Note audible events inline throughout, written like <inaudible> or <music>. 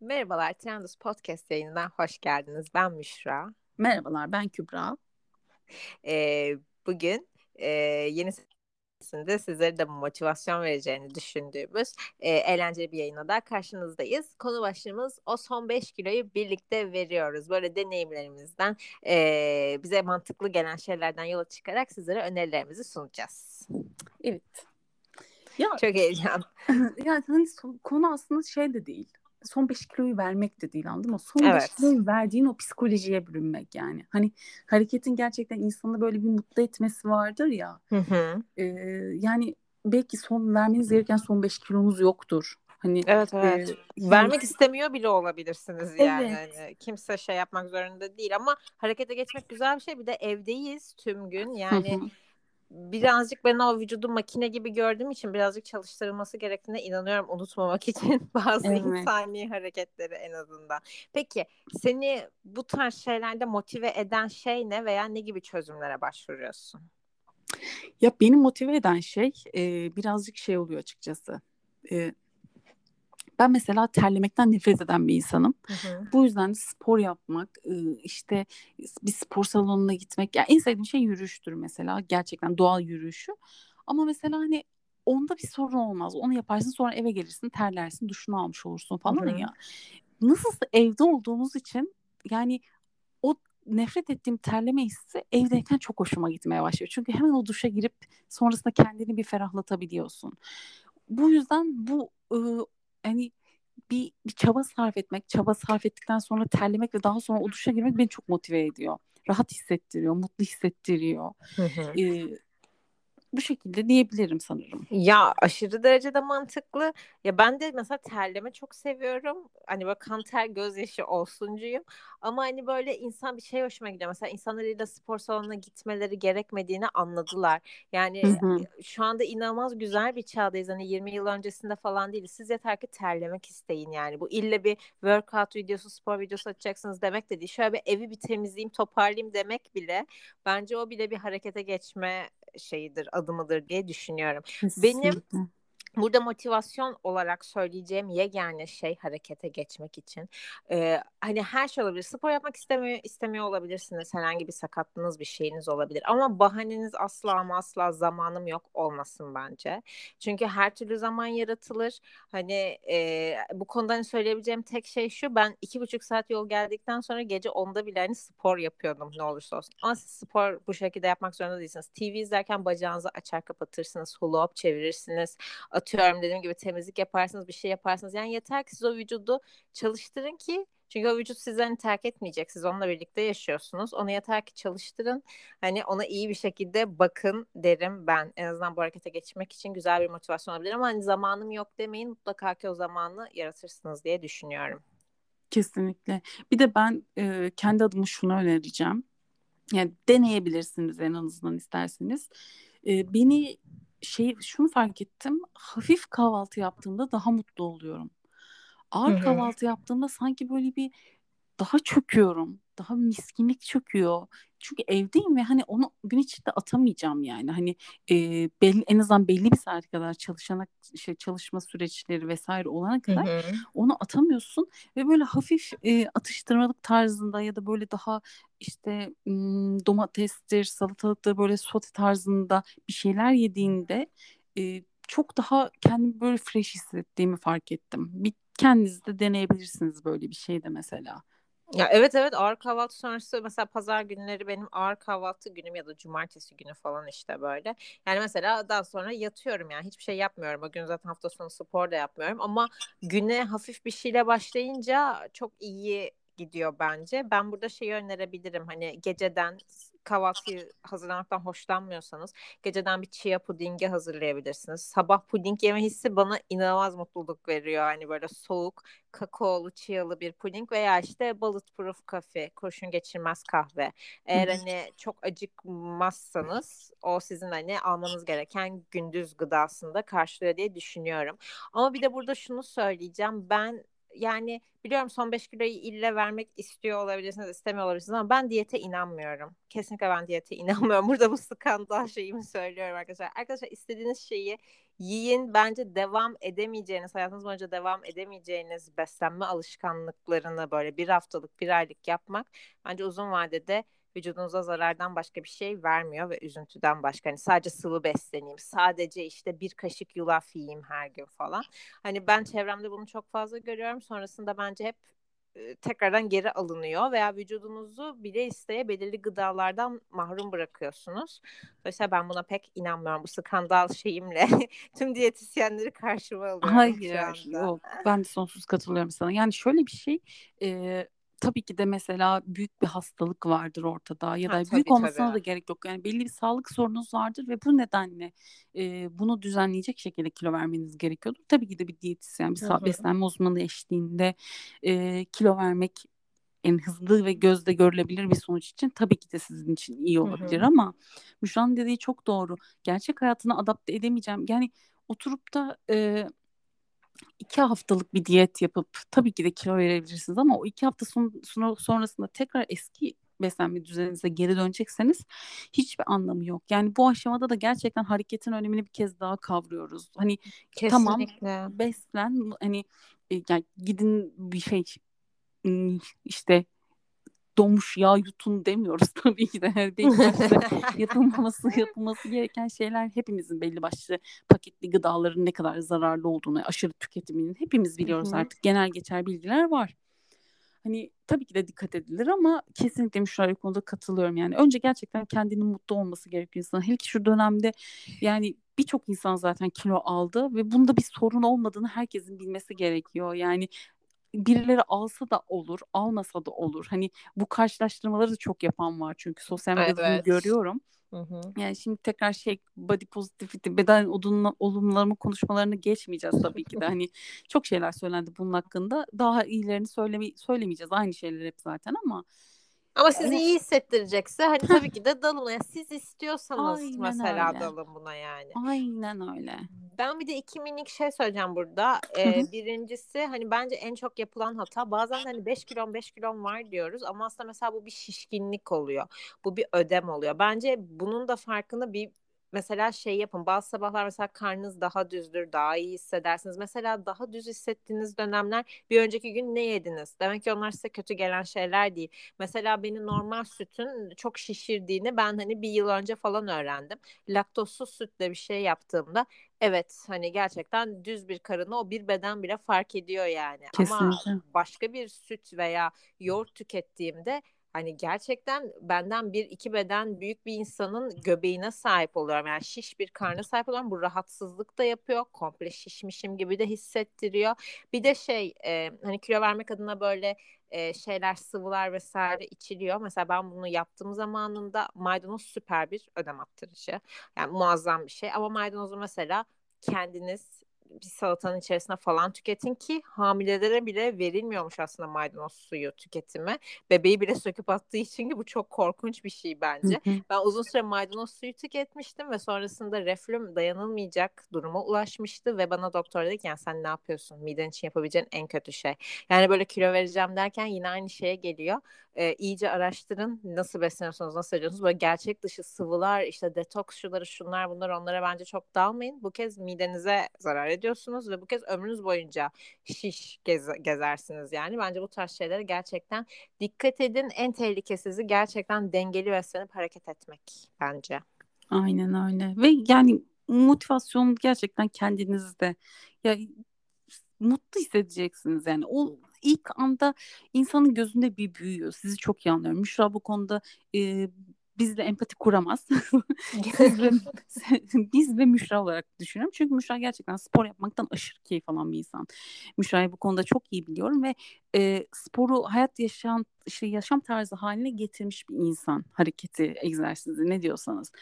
Merhabalar, Trendus Podcast yayınına hoş geldiniz. Ben Müşra. Merhabalar, ben Kübra. Ee, bugün e, yeni senesinde sizlere de motivasyon vereceğini düşündüğümüz e, eğlenceli bir yayına da karşınızdayız. Konu başlığımız o son 5 kiloyu birlikte veriyoruz. Böyle deneyimlerimizden e, bize mantıklı gelen şeylerden yola çıkarak sizlere önerilerimizi sunacağız. Evet. Ya, Çok heyecan. <laughs> yani hani konu aslında şey de değil son 5 kiloyu vermek de değil anladın mı? Son 5 evet. kiloyu verdiğin o psikolojiye bürünmek yani. Hani hareketin gerçekten insanı böyle bir mutlu etmesi vardır ya. Hı hı. E, yani belki son vermeniz gereken son 5 kilonuz yoktur. Hani Evet evet. E, Vermek istemiyor bile olabilirsiniz yani. Evet. Hani kimse şey yapmak zorunda değil ama harekete geçmek güzel bir şey. Bir de evdeyiz tüm gün. Yani hı hı birazcık ben o vücudu makine gibi gördüğüm için birazcık çalıştırılması gerektiğine inanıyorum unutmamak için <laughs> bazı evet. insani hareketleri en azından. Peki seni bu tarz şeylerde motive eden şey ne veya ne gibi çözümlere başvuruyorsun? Ya beni motive eden şey e, birazcık şey oluyor açıkçası. E, ben mesela terlemekten nefret eden bir insanım. Hı hı. Bu yüzden de spor yapmak, işte bir spor salonuna gitmek. Yani en sevdiğim şey yürüyüştür mesela. Gerçekten doğal yürüyüşü. Ama mesela hani onda bir sorun olmaz. Onu yaparsın sonra eve gelirsin, terlersin, duşunu almış olursun falan hı hı. ya. Nasılsa evde olduğumuz için yani o nefret ettiğim terleme hissi evdeyken çok hoşuma gitmeye başlıyor. Çünkü hemen o duşa girip sonrasında kendini bir ferahlatabiliyorsun. Bu yüzden bu hani bir, bir çaba sarf etmek, çaba sarf ettikten sonra terlemek ve daha sonra o duşa girmek beni çok motive ediyor. Rahat hissettiriyor, mutlu hissettiriyor. Hı hı. Ee, bu şekilde diyebilirim sanırım. Ya aşırı derecede mantıklı. Ya ben de mesela terleme çok seviyorum. Hani böyle kan ter gözyaşı olsuncuyum. Ama hani böyle insan bir şey hoşuma gidiyor. Mesela insanlarıyla spor salonuna gitmeleri gerekmediğini anladılar. Yani hı hı. şu anda inanılmaz güzel bir çağdayız. Hani 20 yıl öncesinde falan değil. Siz yeter ki terlemek isteyin yani. Bu ille bir workout videosu, spor videosu açacaksınız demek de değil. Şöyle bir evi bir temizleyeyim, toparlayayım demek bile bence o bile bir harekete geçme şeyidir, adımıdır diye düşünüyorum. Kesinlikle. Benim Burada motivasyon olarak söyleyeceğim yegane şey harekete geçmek için. Ee, hani her şey olabilir. Spor yapmak istemiyor, istemiyor olabilirsiniz. Herhangi bir sakatlığınız, bir şeyiniz olabilir. Ama bahaneniz asla ama asla zamanım yok olmasın bence. Çünkü her türlü zaman yaratılır. Hani e, bu konuda hani söyleyebileceğim tek şey şu. Ben iki buçuk saat yol geldikten sonra gece onda bile hani spor yapıyordum ne olursa olsun. Ama siz spor bu şekilde yapmak zorunda değilsiniz. TV izlerken bacağınızı açar kapatırsınız. Hula hop çevirirsiniz atıyorum dediğim gibi temizlik yaparsınız bir şey yaparsınız. Yani yeter ki siz o vücudu çalıştırın ki çünkü o vücut sizden hani terk etmeyecek. Siz onunla birlikte yaşıyorsunuz. Onu yeter ki çalıştırın. Hani ona iyi bir şekilde bakın derim ben. En azından bu harekete geçmek için güzel bir motivasyon olabilir ama hani zamanım yok demeyin. Mutlaka ki o zamanı yaratırsınız diye düşünüyorum. Kesinlikle. Bir de ben e, kendi adıma şunu önereceğim. Yani deneyebilirsiniz en azından isterseniz. E, beni şey şunu fark ettim. Hafif kahvaltı yaptığımda daha mutlu oluyorum. Ağır Hı-hı. kahvaltı yaptığımda sanki böyle bir daha çöküyorum. Daha miskinlik çöküyor. Çünkü evdeyim ve hani onu gün içinde atamayacağım yani. Hani e, belli en azından belli bir saat kadar çalışana şey çalışma süreçleri vesaire olana kadar hı hı. onu atamıyorsun ve böyle hafif e, atıştırmalık tarzında ya da böyle daha işte m, domatestir, salatalıktır böyle sote tarzında bir şeyler yediğinde e, çok daha kendimi böyle fresh hissettiğimi fark ettim. Bir kendiniz de deneyebilirsiniz böyle bir şey de mesela. Ya evet evet ağır kahvaltı sonrası mesela pazar günleri benim ağır kahvaltı günüm ya da cumartesi günü falan işte böyle. Yani mesela daha sonra yatıyorum yani hiçbir şey yapmıyorum. O gün zaten hafta sonu spor da yapmıyorum ama güne hafif bir şeyle başlayınca çok iyi gidiyor bence. Ben burada şeyi önerebilirim hani geceden kahvaltıyı hazırlamaktan hoşlanmıyorsanız geceden bir chia pudingi hazırlayabilirsiniz. Sabah puding yeme hissi bana inanılmaz mutluluk veriyor. Hani böyle soğuk kakaolu chialı bir puding veya işte bulletproof kafe, kurşun geçirmez kahve. Eğer hani çok acıkmazsanız o sizin hani almanız gereken gündüz gıdasında karşılıyor diye düşünüyorum. Ama bir de burada şunu söyleyeceğim. Ben yani biliyorum son 5 kiloyu ille vermek istiyor olabilirsiniz, istemiyor olabilirsiniz ama ben diyete inanmıyorum. Kesinlikle ben diyete inanmıyorum. <laughs> Burada bu skandal şeyimi söylüyorum arkadaşlar. Arkadaşlar istediğiniz şeyi yiyin. Bence devam edemeyeceğiniz, hayatınız boyunca devam edemeyeceğiniz beslenme alışkanlıklarını böyle bir haftalık, bir aylık yapmak bence uzun vadede vücudunuza zarardan başka bir şey vermiyor ve üzüntüden başka. Hani sadece sıvı besleneyim, sadece işte bir kaşık yulaf yiyeyim her gün falan. Hani ben çevremde bunu çok fazla görüyorum. Sonrasında bence hep tekrardan geri alınıyor veya vücudunuzu bile isteye belirli gıdalardan mahrum bırakıyorsunuz. Dolayısıyla ben buna pek inanmıyorum. Bu skandal şeyimle <laughs> tüm diyetisyenleri karşıma alıyorum Hayır, şu anda. Yok, ben de sonsuz katılıyorum sana. Yani şöyle bir şey e, tabii ki de mesela büyük bir hastalık vardır ortada ya da ha, büyük tabii, olmasına tabii. da gerek yok. Yani belli bir sağlık sorunuz vardır ve bu nedenle e, bunu düzenleyecek şekilde kilo vermeniz gerekiyordur. Tabii ki de bir diyetisyen, bir Hı-hı. beslenme uzmanı eşliğinde e, kilo vermek en hızlı ve gözde görülebilir bir sonuç için tabii ki de sizin için iyi olabilir Hı-hı. ama Müşra'nın dediği çok doğru. Gerçek hayatına adapte edemeyeceğim. Yani oturup da e, iki haftalık bir diyet yapıp tabii ki de kilo verebilirsiniz ama o iki hafta son, son, sonrasında tekrar eski beslenme düzeninize geri dönecekseniz hiçbir anlamı yok. Yani bu aşamada da gerçekten hareketin önemini bir kez daha kavruyoruz. Hani Kesinlikle. tamam beslen hani e, yani gidin bir şey işte donmuş yağ yutun demiyoruz <laughs> tabii ki de. Yapılmaması, <laughs> yapılması gereken şeyler hepimizin belli başlı paketli gıdaların ne kadar zararlı olduğunu, aşırı tüketiminin hepimiz biliyoruz Hı-hı. artık. Genel geçer bilgiler var. Hani tabii ki de dikkat edilir ama kesinlikle müşahede konuda katılıyorum. Yani önce gerçekten kendinin mutlu olması gerekiyor insan. Hele ki şu dönemde yani birçok insan zaten kilo aldı ve bunda bir sorun olmadığını herkesin bilmesi gerekiyor. Yani birileri alsa da olur, almasa da olur. Hani bu karşılaştırmaları da çok yapan var çünkü sosyal medyada evet. görüyorum. Hı hı. Yani şimdi tekrar şey body positivity, beden olumlama konuşmalarını geçmeyeceğiz tabii ki de. Hani çok şeyler söylendi bunun hakkında. Daha iyilerini söyleme söylemeyeceğiz. Aynı şeyler hep zaten ama ama sizi iyi hissettirecekse hani tabii ki de dalın. Yani siz istiyorsanız Aynen mesela öyle. dalın buna yani. Aynen öyle. Ben bir de iki minik şey söyleyeceğim burada. Ee, birincisi hani bence en çok yapılan hata bazen hani 5 kilom 5 kilom var diyoruz ama aslında mesela bu bir şişkinlik oluyor. Bu bir ödem oluyor. Bence bunun da farkında bir mesela şey yapın bazı sabahlar mesela karnınız daha düzdür daha iyi hissedersiniz. Mesela daha düz hissettiğiniz dönemler bir önceki gün ne yediniz? Demek ki onlar size kötü gelen şeyler değil. Mesela beni normal sütün çok şişirdiğini ben hani bir yıl önce falan öğrendim. Laktozsuz sütle bir şey yaptığımda evet hani gerçekten düz bir karını o bir beden bile fark ediyor yani. Kesinlikle. Ama başka bir süt veya yoğurt tükettiğimde hani gerçekten benden bir iki beden büyük bir insanın göbeğine sahip oluyorum. Yani şiş bir karnına sahip oluyorum. Bu rahatsızlık da yapıyor. Komple şişmişim gibi de hissettiriyor. Bir de şey e, hani kilo vermek adına böyle e, şeyler sıvılar vesaire içiliyor. Mesela ben bunu yaptığım zamanında maydanoz süper bir ödem attırıcı. Yani muazzam bir şey. Ama maydanozu mesela kendiniz bir salatanın içerisine falan tüketin ki hamilelere bile verilmiyormuş aslında maydanoz suyu tüketimi. Bebeği bile söküp attığı için ki bu çok korkunç bir şey bence. ben uzun süre maydanoz suyu tüketmiştim ve sonrasında reflüm dayanılmayacak duruma ulaşmıştı ve bana doktor dedi ki yani sen ne yapıyorsun? Miden için yapabileceğin en kötü şey. Yani böyle kilo vereceğim derken yine aynı şeye geliyor. Ee, iyice araştırın nasıl besleniyorsunuz, nasıl ediyorsunuz. Böyle gerçek dışı sıvılar, işte detoks şuları, şunlar bunlar onlara bence çok dalmayın. Bu kez midenize zarar ediyorsunuz ve bu kez ömrünüz boyunca şiş gez- gezersiniz yani. Bence bu tarz şeylere gerçekten dikkat edin. En tehlikesizi gerçekten dengeli beslenip hareket etmek bence. Aynen öyle. Ve yani motivasyon gerçekten kendinizde. Ya mutlu hissedeceksiniz yani. O ilk anda insanın gözünde bir büyüyor. Sizi çok iyi anlıyorum. Müşra bu konuda e, bizle empati kuramaz. <laughs> biz, ve, <laughs> biz ve Müşra olarak düşünüyorum. Çünkü Müşra gerçekten spor yapmaktan aşırı keyif alan bir insan. Müşra'yı bu konuda çok iyi biliyorum ve e, sporu hayat yaşam işte yaşam tarzı haline getirmiş bir insan. Hareketi, egzersizi ne diyorsanız.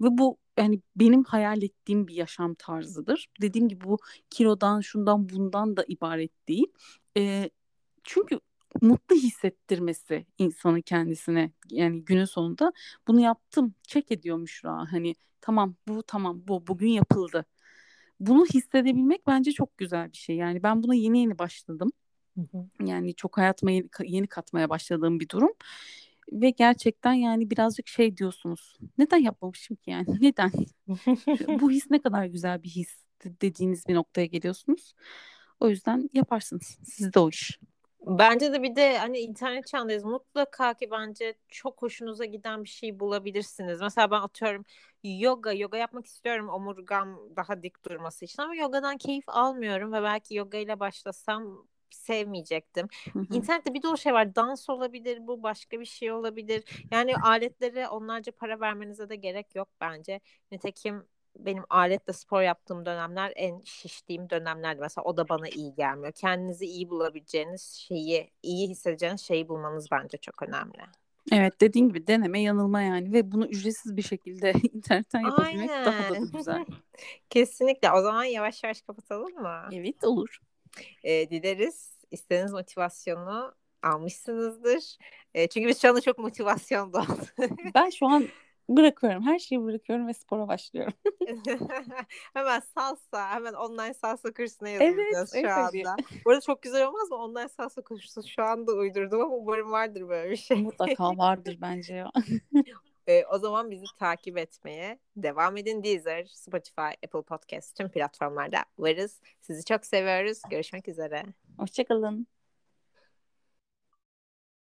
Ve bu yani benim hayal ettiğim bir yaşam tarzıdır. Dediğim gibi bu kilodan, şundan, bundan da ibaret değil. E, çünkü mutlu hissettirmesi insanı kendisine yani günün sonunda bunu yaptım çek ediyor Müşra hani tamam bu tamam bu bugün yapıldı bunu hissedebilmek bence çok güzel bir şey yani ben buna yeni yeni başladım Yani çok hayatıma yeni, yeni katmaya başladığım bir durum. Ve gerçekten yani birazcık şey diyorsunuz. Neden yapmamışım ki yani? <laughs> Neden? <laughs> Bu his ne kadar güzel bir his dediğiniz bir noktaya geliyorsunuz. O yüzden yaparsınız. Sizde o iş. Bence de bir de hani internet çağındayız. Mutlaka ki bence çok hoşunuza giden bir şey bulabilirsiniz. Mesela ben atıyorum yoga, yoga yapmak istiyorum omurgam daha dik durması için ama yogadan keyif almıyorum ve belki yoga ile başlasam sevmeyecektim. Hı hı. İnternette bir dolu şey var. Dans olabilir, bu başka bir şey olabilir. Yani aletlere onlarca para vermenize de gerek yok bence. Nitekim benim aletle spor yaptığım dönemler en şiştiğim dönemlerdi. Mesela o da bana iyi gelmiyor. Kendinizi iyi bulabileceğiniz şeyi, iyi hissedeceğiniz şeyi bulmanız bence çok önemli. Evet dediğin gibi deneme yanılma yani ve bunu ücretsiz bir şekilde <laughs> internetten yapabilmek Aynen. daha da güzel. <laughs> Kesinlikle. O zaman yavaş yavaş kapatalım mı? Evet olur. Ee, dileriz istediğiniz motivasyonu almışsınızdır. E, çünkü biz şu anda çok motivasyon doldu. ben şu an <laughs> bırakıyorum. Her şeyi bırakıyorum ve spora başlıyorum. <laughs> hemen salsa, hemen online salsa kursuna yazılacağız evet, şu anda. Bu arada çok güzel olmaz mı? Online salsa kursu şu anda uydurdum ama umarım vardır böyle bir şey. Mutlaka vardır bence ya. <laughs> e, o zaman bizi takip etmeye devam edin. Deezer, Spotify, Apple Podcast tüm platformlarda varız. Sizi çok seviyoruz. Görüşmek üzere. Hoşçakalın.